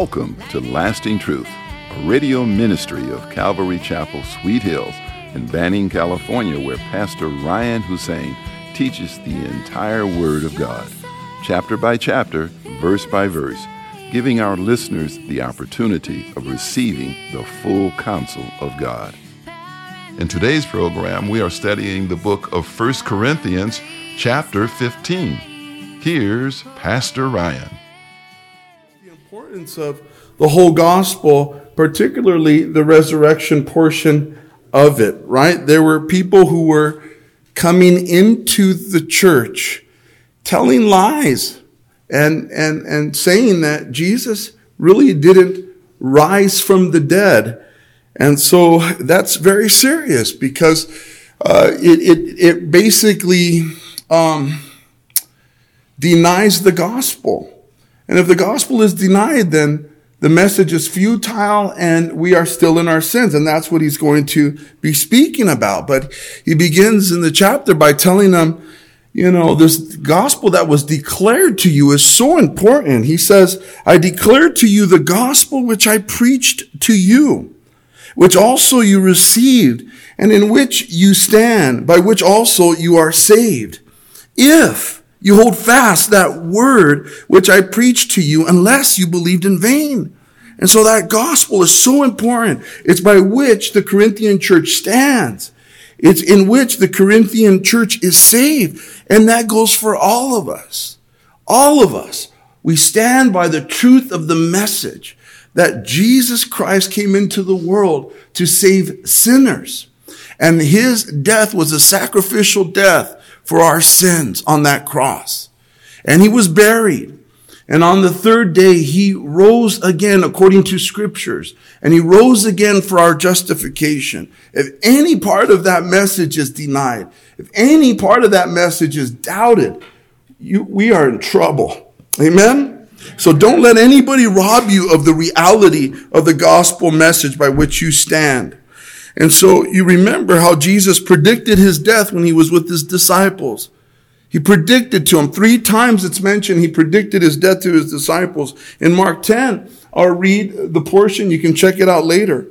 Welcome to Lasting Truth, a radio ministry of Calvary Chapel, Sweet Hills, in Banning, California, where Pastor Ryan Hussein teaches the entire Word of God, chapter by chapter, verse by verse, giving our listeners the opportunity of receiving the full counsel of God. In today's program, we are studying the book of 1 Corinthians, chapter 15. Here's Pastor Ryan importance of the whole gospel, particularly the resurrection portion of it, right? There were people who were coming into the church telling lies and, and, and saying that Jesus really didn't rise from the dead. And so that's very serious because uh, it, it, it basically um, denies the gospel. And if the gospel is denied, then the message is futile and we are still in our sins. And that's what he's going to be speaking about. But he begins in the chapter by telling them, you know, this gospel that was declared to you is so important. He says, I declared to you the gospel which I preached to you, which also you received and in which you stand, by which also you are saved. If you hold fast that word which I preached to you unless you believed in vain. And so that gospel is so important. It's by which the Corinthian church stands. It's in which the Corinthian church is saved. And that goes for all of us. All of us. We stand by the truth of the message that Jesus Christ came into the world to save sinners. And his death was a sacrificial death for our sins on that cross. And he was buried. And on the third day, he rose again according to scriptures. And he rose again for our justification. If any part of that message is denied, if any part of that message is doubted, you, we are in trouble. Amen? So don't let anybody rob you of the reality of the gospel message by which you stand. And so you remember how Jesus predicted his death when he was with his disciples. He predicted to them three times it's mentioned he predicted his death to his disciples. In Mark 10, I'll read the portion. You can check it out later.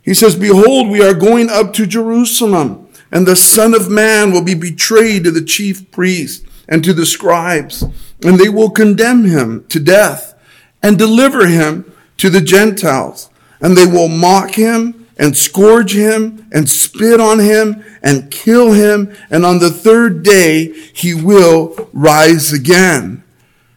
He says, Behold, we are going up to Jerusalem, and the Son of Man will be betrayed to the chief priests and to the scribes, and they will condemn him to death and deliver him to the Gentiles, and they will mock him and scourge him and spit on him and kill him. And on the third day, he will rise again.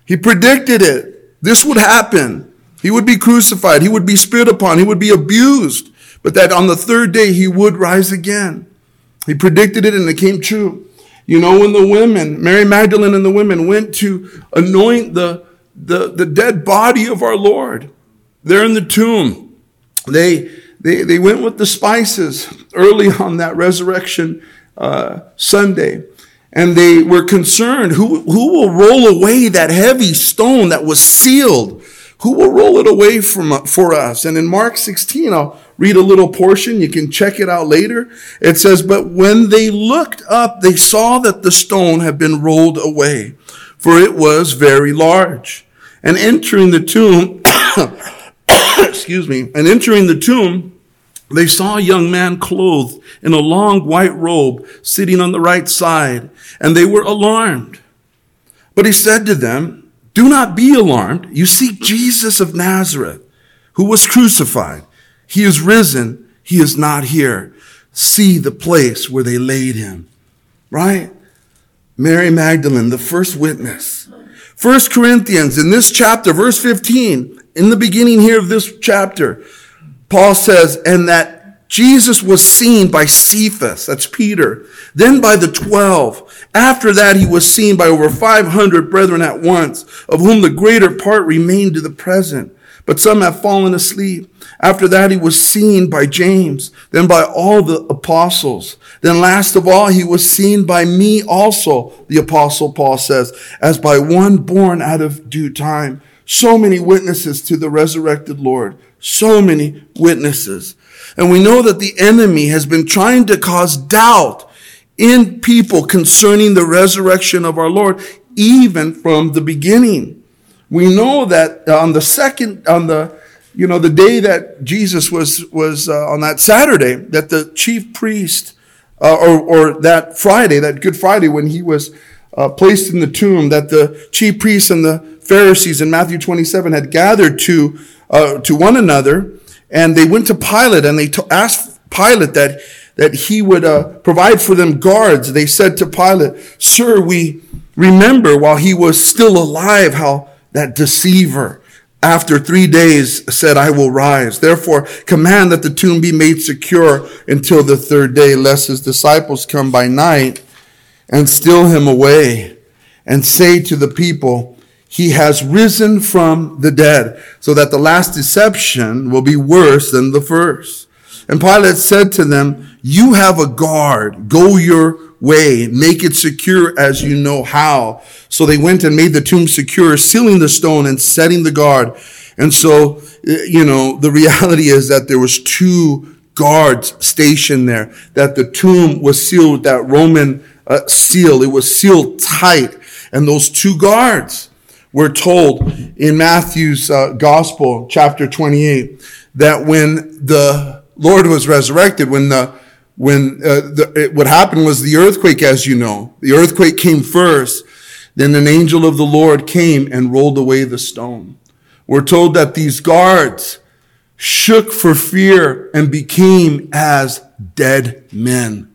He predicted it. This would happen. He would be crucified. He would be spit upon. He would be abused. But that on the third day, he would rise again. He predicted it and it came true. You know, when the women, Mary Magdalene and the women went to anoint the, the, the dead body of our Lord, there in the tomb, they, they, they went with the spices early on that resurrection uh, Sunday. And they were concerned who, who will roll away that heavy stone that was sealed? Who will roll it away from, for us? And in Mark 16, I'll read a little portion. You can check it out later. It says, But when they looked up, they saw that the stone had been rolled away, for it was very large. And entering the tomb, excuse me, and entering the tomb, they saw a young man clothed in a long white robe sitting on the right side, and they were alarmed. But he said to them, Do not be alarmed. You seek Jesus of Nazareth, who was crucified. He is risen. He is not here. See the place where they laid him. Right? Mary Magdalene, the first witness. First Corinthians, in this chapter, verse 15, in the beginning here of this chapter, Paul says, and that Jesus was seen by Cephas, that's Peter, then by the twelve. After that, he was seen by over 500 brethren at once, of whom the greater part remain to the present, but some have fallen asleep. After that, he was seen by James, then by all the apostles. Then last of all, he was seen by me also, the apostle Paul says, as by one born out of due time. So many witnesses to the resurrected Lord so many witnesses. And we know that the enemy has been trying to cause doubt in people concerning the resurrection of our Lord, even from the beginning. we know that on the second, on the, you know, the day that Jesus was, was uh, on that Saturday, that the chief priest, uh, or, or that Friday, that Good Friday, when he was uh, placed in the tomb, that the chief priests and the Pharisees in Matthew 27 had gathered to, uh, to one another, and they went to Pilate and they t- asked Pilate that, that he would uh, provide for them guards. They said to Pilate, Sir, we remember while he was still alive how that deceiver after three days said, I will rise. Therefore, command that the tomb be made secure until the third day, lest his disciples come by night and steal him away and say to the people, he has risen from the dead, so that the last deception will be worse than the first. And Pilate said to them, you have a guard. Go your way. Make it secure as you know how. So they went and made the tomb secure, sealing the stone and setting the guard. And so, eh, you know, the reality is that there was two guards stationed there, that the tomb was sealed with that Roman uh, seal. It was sealed tight. And those two guards were told in Matthew's uh, gospel, chapter 28, that when the Lord was resurrected, when the when uh, the, it, what happened was the earthquake, as you know, the earthquake came first. Then an angel of the Lord came and rolled away the stone. We're told that these guards shook for fear and became as dead men.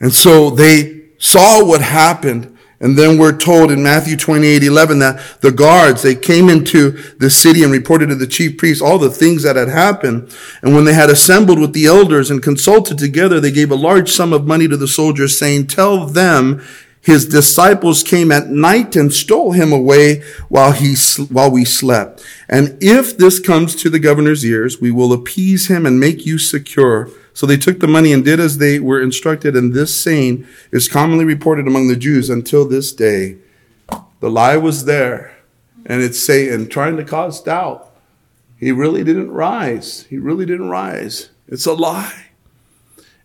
And so they saw what happened and then we're told in Matthew 28, 11 that the guards, they came into the city and reported to the chief priests all the things that had happened. And when they had assembled with the elders and consulted together, they gave a large sum of money to the soldiers saying, tell them his disciples came at night and stole him away while he, while we slept. And if this comes to the governor's ears, we will appease him and make you secure. So they took the money and did as they were instructed, and this saying is commonly reported among the Jews until this day. The lie was there, and it's Satan trying to cause doubt. He really didn't rise. He really didn't rise. It's a lie.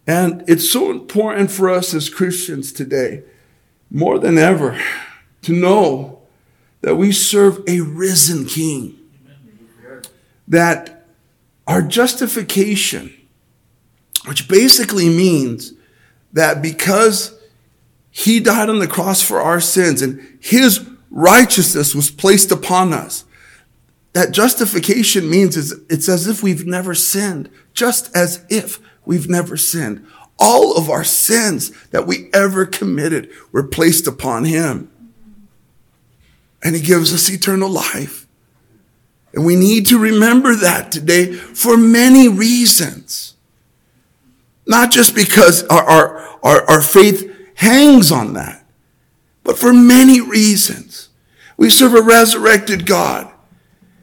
And it's so important for us as Christians today, more than ever, to know that we serve a risen King. That our justification which basically means that because he died on the cross for our sins and his righteousness was placed upon us, that justification means it's as if we've never sinned, just as if we've never sinned. All of our sins that we ever committed were placed upon him. And he gives us eternal life. And we need to remember that today for many reasons. Not just because our, our, our, our faith hangs on that, but for many reasons. We serve a resurrected God.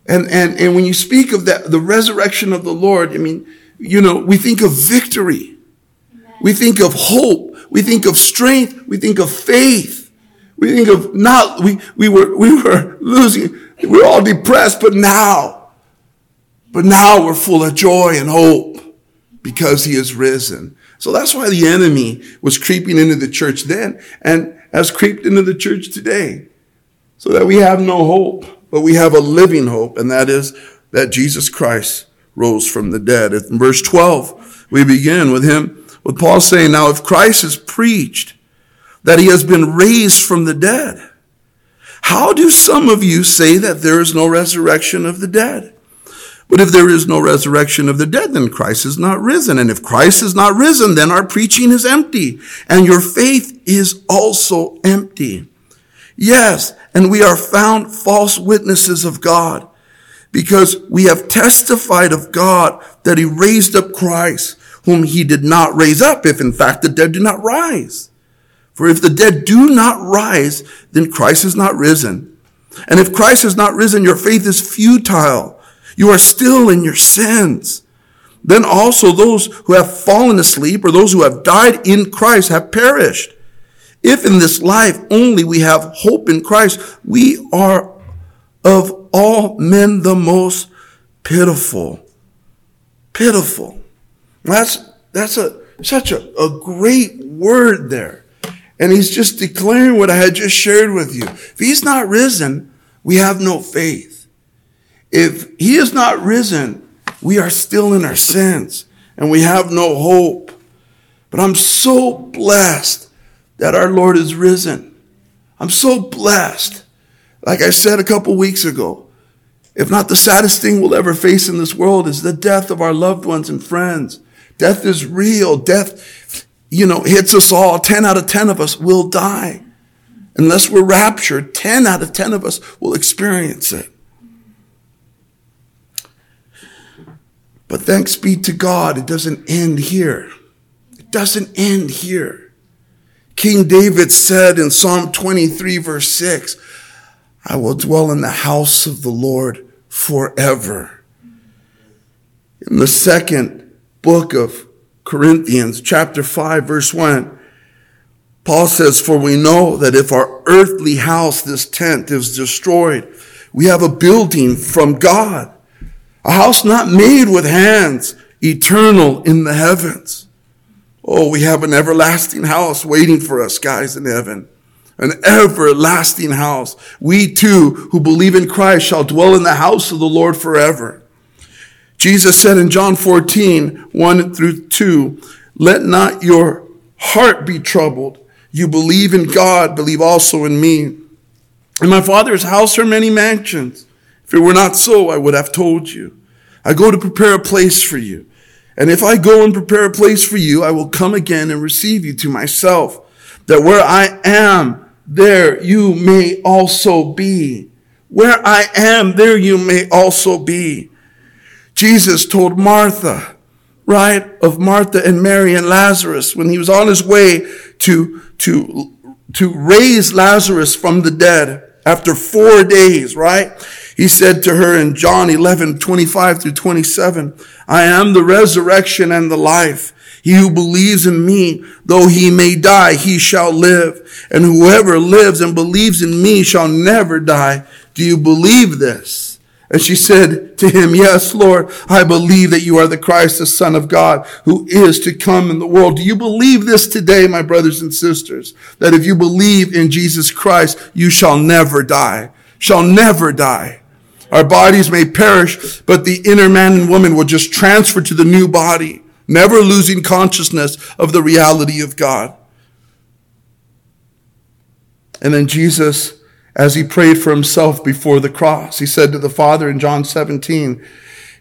And, and, and when you speak of that, the resurrection of the Lord, I mean, you know, we think of victory. We think of hope. We think of strength. We think of faith. We think of not, we, we were, we were losing, we we're all depressed, but now, but now we're full of joy and hope because he is risen. So that's why the enemy was creeping into the church then and has creeped into the church today. So that we have no hope, but we have a living hope, and that is that Jesus Christ rose from the dead. In verse 12, we begin with him, with Paul saying, Now if Christ is preached that he has been raised from the dead, how do some of you say that there is no resurrection of the dead? But if there is no resurrection of the dead, then Christ is not risen. And if Christ is not risen, then our preaching is empty and your faith is also empty. Yes, and we are found false witnesses of God because we have testified of God that he raised up Christ, whom he did not raise up if in fact the dead do not rise. For if the dead do not rise, then Christ is not risen. And if Christ is not risen, your faith is futile you are still in your sins. Then also those who have fallen asleep or those who have died in Christ have perished. If in this life only we have hope in Christ, we are of all men the most pitiful. Pitiful. That's, that's a, such a, a great word there. And he's just declaring what I had just shared with you. If he's not risen, we have no faith. If he is not risen, we are still in our sins and we have no hope. But I'm so blessed that our Lord is risen. I'm so blessed. Like I said a couple weeks ago, if not the saddest thing we'll ever face in this world is the death of our loved ones and friends. Death is real. Death, you know, hits us all. 10 out of 10 of us will die. Unless we're raptured, 10 out of 10 of us will experience it. But thanks be to God, it doesn't end here. It doesn't end here. King David said in Psalm 23, verse 6, I will dwell in the house of the Lord forever. In the second book of Corinthians, chapter 5, verse 1, Paul says, For we know that if our earthly house, this tent, is destroyed, we have a building from God, a house not made with hands, eternal in the heavens. Oh, we have an everlasting house waiting for us, guys, in heaven. An everlasting house. We too, who believe in Christ, shall dwell in the house of the Lord forever. Jesus said in John 14, 1 through 2, Let not your heart be troubled. You believe in God, believe also in me. In my Father's house are many mansions. If it were not so, I would have told you. I go to prepare a place for you. And if I go and prepare a place for you, I will come again and receive you to myself, that where I am, there you may also be. Where I am, there you may also be. Jesus told Martha, right, of Martha and Mary and Lazarus when he was on his way to, to, to raise Lazarus from the dead after four days, right? He said to her in John 11, 25 through 27, I am the resurrection and the life. He who believes in me, though he may die, he shall live. And whoever lives and believes in me shall never die. Do you believe this? And she said to him, Yes, Lord, I believe that you are the Christ, the Son of God, who is to come in the world. Do you believe this today, my brothers and sisters? That if you believe in Jesus Christ, you shall never die. Shall never die. Our bodies may perish, but the inner man and woman will just transfer to the new body, never losing consciousness of the reality of God. And then Jesus, as he prayed for himself before the cross, he said to the Father in John 17,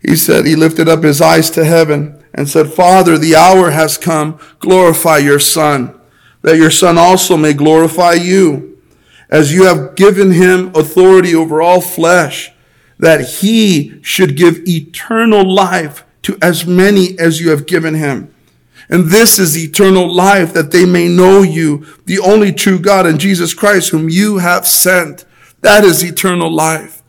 he said, he lifted up his eyes to heaven and said, Father, the hour has come. Glorify your Son, that your Son also may glorify you, as you have given him authority over all flesh that he should give eternal life to as many as you have given him. And this is eternal life that they may know you, the only true God and Jesus Christ whom you have sent. That is eternal life.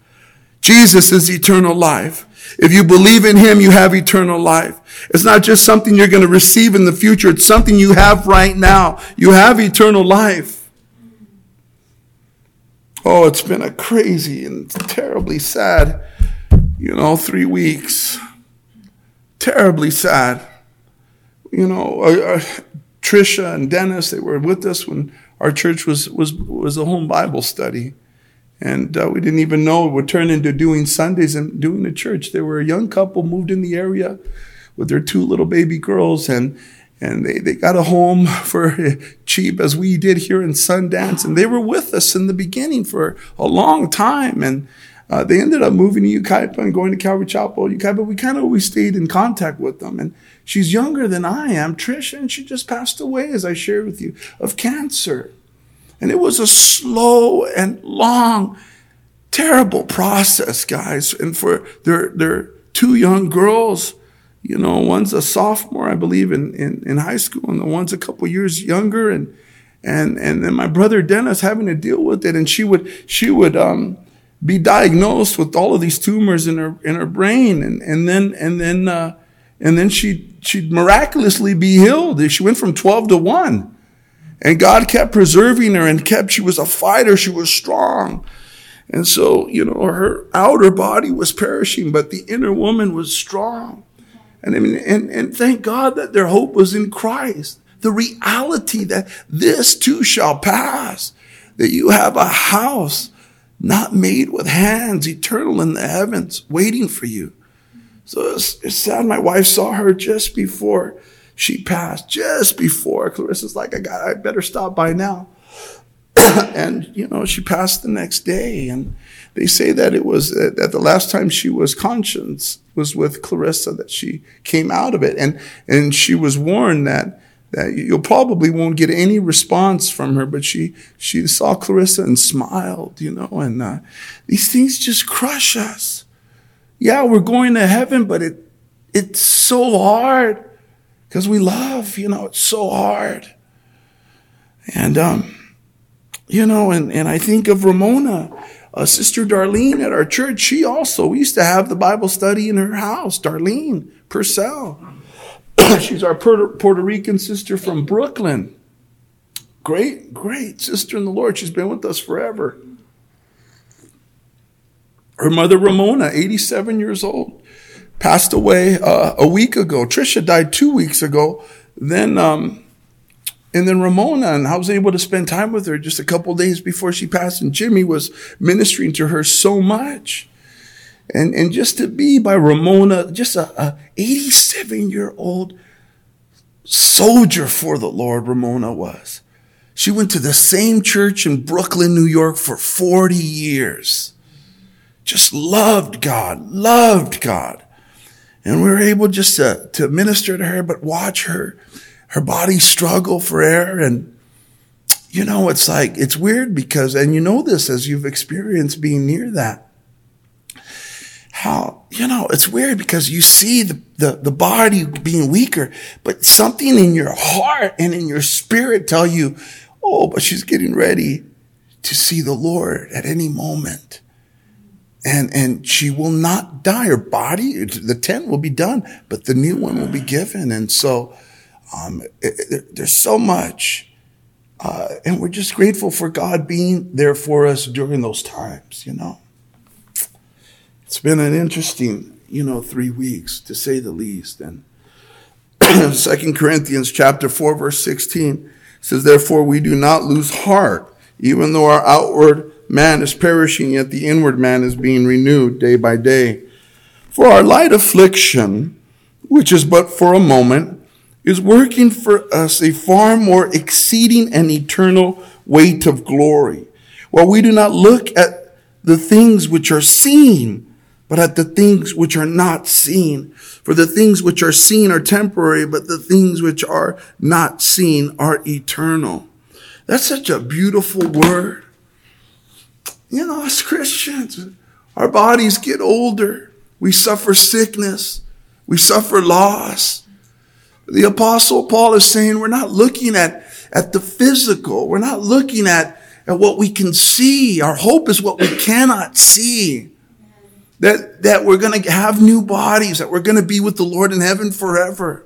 Jesus is eternal life. If you believe in him, you have eternal life. It's not just something you're going to receive in the future. It's something you have right now. You have eternal life. Oh, it's been a crazy and terribly sad, you know, three weeks. Terribly sad. You know, uh, uh, Trisha and Dennis, they were with us when our church was, was, was a home Bible study. And uh, we didn't even know it would turn into doing Sundays and doing the church. They were a young couple moved in the area with their two little baby girls. And, and they, they got a home for cheap as we did here in Sundance. And they were with us in the beginning for a long time. And uh, they ended up moving to Yucaipa and going to Calvary Chapel, Yucaipa. We kind of always stayed in contact with them. And she's younger than I am, Trish, and she just passed away, as I shared with you, of cancer. And it was a slow and long, terrible process, guys. And for their, their two young girls, you know, one's a sophomore, I believe, in, in, in high school, and the one's a couple years younger. And, and, and then my brother Dennis having to deal with it. And she would, she would, um, be diagnosed with all of these tumors in her, in her brain. And, and then, and then, uh, and then she, she'd miraculously be healed. She went from 12 to 1. And God kept preserving her and kept, she was a fighter. She was strong. And so, you know, her outer body was perishing, but the inner woman was strong. And I mean, and, and thank God that their hope was in Christ. The reality that this too shall pass, that you have a house not made with hands, eternal in the heavens, waiting for you. So it's, it's sad. My wife saw her just before she passed, just before. Clarissa's like, I got, I better stop by now. and, you know, she passed the next day. And they say that it was that the last time she was conscious was with Clarissa, that she came out of it. And, and she was warned that, that you'll probably won't get any response from her, but she, she saw Clarissa and smiled, you know, and, uh, these things just crush us. Yeah, we're going to heaven, but it, it's so hard because we love, you know, it's so hard. And, um, you know, and, and I think of Ramona, uh, Sister Darlene at our church. She also, we used to have the Bible study in her house, Darlene Purcell. She's our Puerto, Puerto Rican sister from Brooklyn. Great, great sister in the Lord. She's been with us forever. Her mother, Ramona, 87 years old, passed away uh, a week ago. Trisha died two weeks ago. Then, um, and then Ramona, and I was able to spend time with her just a couple days before she passed. And Jimmy was ministering to her so much. And, and just to be by Ramona, just a, a 87 year old soldier for the Lord, Ramona was. She went to the same church in Brooklyn, New York for 40 years. Just loved God, loved God. And we were able just to, to minister to her, but watch her her body struggle for air. And, you know, it's like, it's weird because, and you know this as you've experienced being near that. How, you know, it's weird because you see the, the, the body being weaker, but something in your heart and in your spirit tell you, oh, but she's getting ready to see the Lord at any moment. And, and she will not die. Her body, the tent will be done, but the new one will be given. And so, um, it, it, there's so much. Uh, and we're just grateful for God being there for us during those times, you know. It's been an interesting, you know, three weeks to say the least. And Second Corinthians chapter 4, verse 16 says, Therefore we do not lose heart, even though our outward man is perishing, yet the inward man is being renewed day by day. For our light affliction, which is but for a moment, is working for us a far more exceeding and eternal weight of glory. While we do not look at the things which are seen, but at the things which are not seen. For the things which are seen are temporary, but the things which are not seen are eternal. That's such a beautiful word. You know, as Christians, our bodies get older. We suffer sickness. We suffer loss. The apostle Paul is saying we're not looking at, at the physical. We're not looking at, at what we can see. Our hope is what we cannot see. That, that we're going to have new bodies, that we're going to be with the Lord in heaven forever.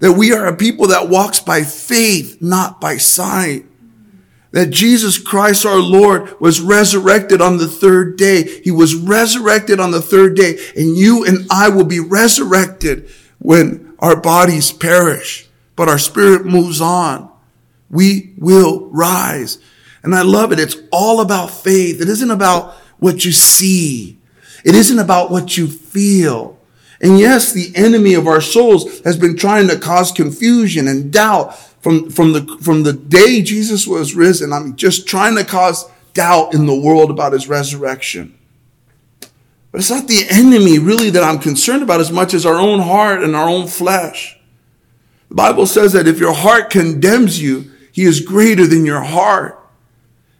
That we are a people that walks by faith, not by sight. That Jesus Christ our Lord was resurrected on the third day. He was resurrected on the third day and you and I will be resurrected when our bodies perish, but our spirit moves on. We will rise. And I love it. It's all about faith. It isn't about what you see. It isn't about what you feel. And yes, the enemy of our souls has been trying to cause confusion and doubt from, from the, from the day Jesus was risen. I'm just trying to cause doubt in the world about his resurrection. But it's not the enemy really that I'm concerned about as much as our own heart and our own flesh. The Bible says that if your heart condemns you, he is greater than your heart.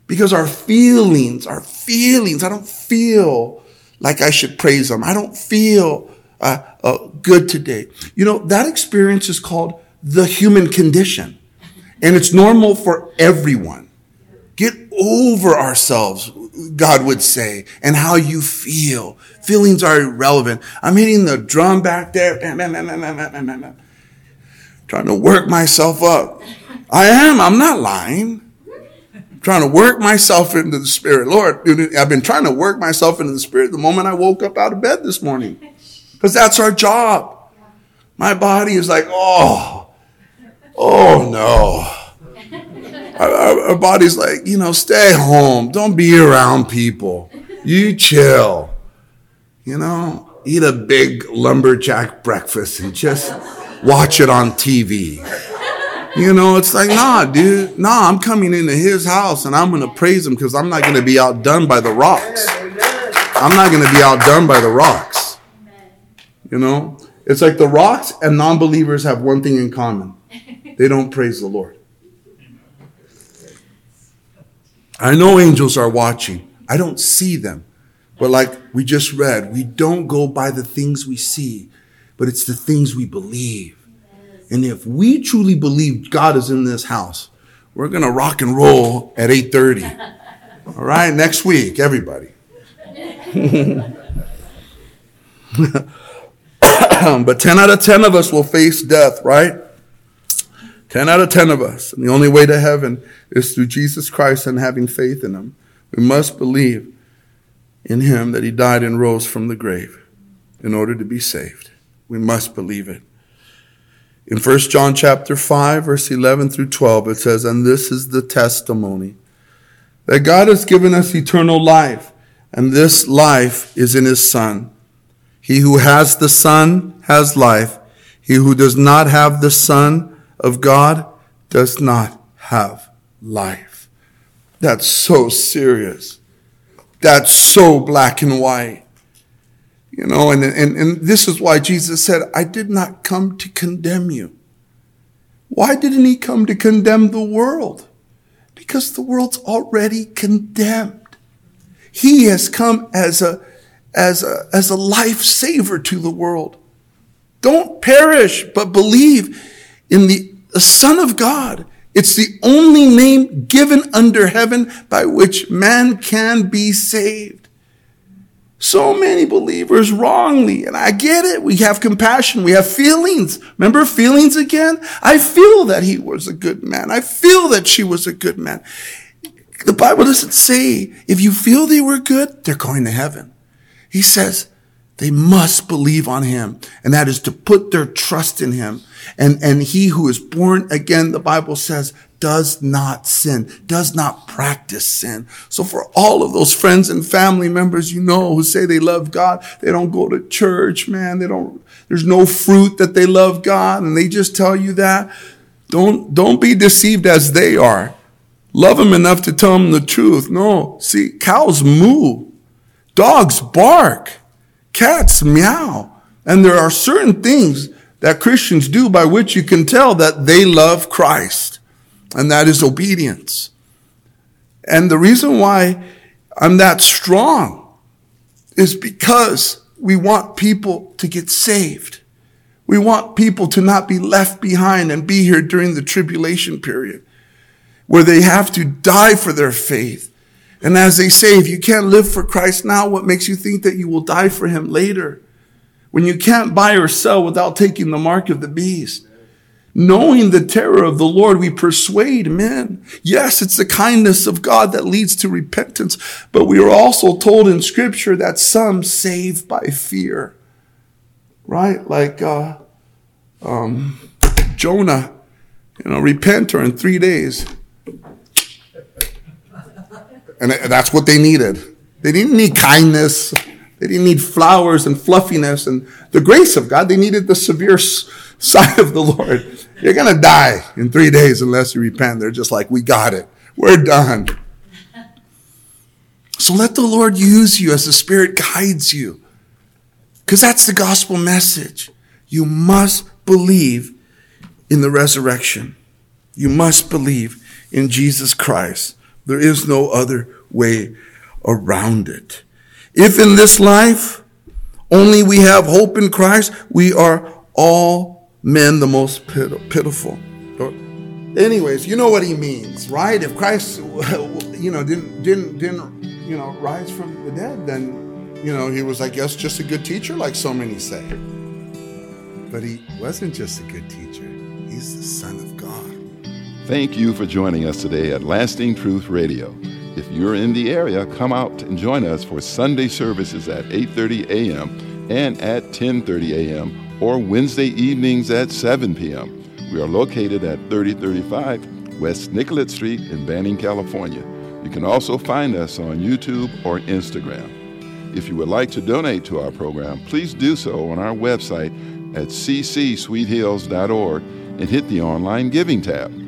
Because our feelings, our feelings, I don't feel like I should praise him. I don't feel uh, uh, good today. You know, that experience is called the human condition. And it's normal for everyone. Get over ourselves God would say, and how you feel. Feelings are irrelevant. I'm hitting the drum back there, trying to work myself up. I am, I'm not lying. I'm trying to work myself into the spirit. Lord, I've been trying to work myself into the spirit the moment I woke up out of bed this morning. Because that's our job. My body is like, oh, oh no. Our, our body's like, you know, stay home. Don't be around people. You chill. You know, eat a big lumberjack breakfast and just watch it on TV. You know, it's like, nah, dude, nah, I'm coming into his house and I'm going to praise him because I'm not going to be outdone by the rocks. I'm not going to be outdone by the rocks. You know, it's like the rocks and non believers have one thing in common they don't praise the Lord. I know angels are watching, I don't see them. But like we just read, we don't go by the things we see, but it's the things we believe. And if we truly believe God is in this house, we're going to rock and roll at 8:30. All right, next week, everybody. but 10 out of 10 of us will face death, right? 10 out of 10 of us. And the only way to heaven is through Jesus Christ and having faith in him. We must believe in him that he died and rose from the grave in order to be saved. We must believe it. In 1 John chapter 5 verse 11 through 12 it says, "And this is the testimony that God has given us eternal life, and this life is in his son. He who has the son has life. He who does not have the son of God does not have life." That's so serious. That's so black and white. You know, and, and, and this is why Jesus said, I did not come to condemn you. Why didn't he come to condemn the world? Because the world's already condemned. He has come as a, as a, as a life saver to the world. Don't perish, but believe in the, the Son of God. It's the only name given under heaven by which man can be saved. So many believers wrongly, and I get it. We have compassion. We have feelings. Remember feelings again? I feel that he was a good man. I feel that she was a good man. The Bible doesn't say if you feel they were good, they're going to heaven. He says they must believe on him, and that is to put their trust in him. And, and he who is born again, the Bible says, does not sin, does not practice sin. So for all of those friends and family members you know who say they love God, they don't go to church, man. They don't, there's no fruit that they love God and they just tell you that. Don't, don't be deceived as they are. Love them enough to tell them the truth. No, see, cows moo. Dogs bark. Cats meow. And there are certain things that Christians do by which you can tell that they love Christ and that is obedience. And the reason why I'm that strong is because we want people to get saved. We want people to not be left behind and be here during the tribulation period where they have to die for their faith. And as they say, if you can't live for Christ now, what makes you think that you will die for him later? When you can't buy or sell without taking the mark of the beast. Knowing the terror of the Lord, we persuade men. Yes, it's the kindness of God that leads to repentance, but we are also told in scripture that some save by fear. Right? Like, uh, um, Jonah, you know, repent or in three days. And that's what they needed. They didn't need kindness. They didn't need flowers and fluffiness and the grace of God. They needed the severe side of the Lord. You're going to die in three days unless you repent. They're just like, we got it. We're done. So let the Lord use you as the Spirit guides you. Because that's the gospel message. You must believe in the resurrection. You must believe in Jesus Christ. There is no other way around it. If in this life only we have hope in Christ, we are all men the most pitiful. Anyways, you know what he means, right? If Christ, you know, didn't didn't didn't you know rise from the dead, then you know he was, I guess, just a good teacher, like so many say. But he wasn't just a good teacher; he's the Son of. Thank you for joining us today at Lasting Truth Radio. If you're in the area, come out and join us for Sunday services at 8:30 a.m. and at 10:30 a.m or Wednesday evenings at 7 p.m. We are located at 3035 West Nicollet Street in Banning, California. You can also find us on YouTube or Instagram. If you would like to donate to our program, please do so on our website at ccsweethills.org and hit the online giving tab.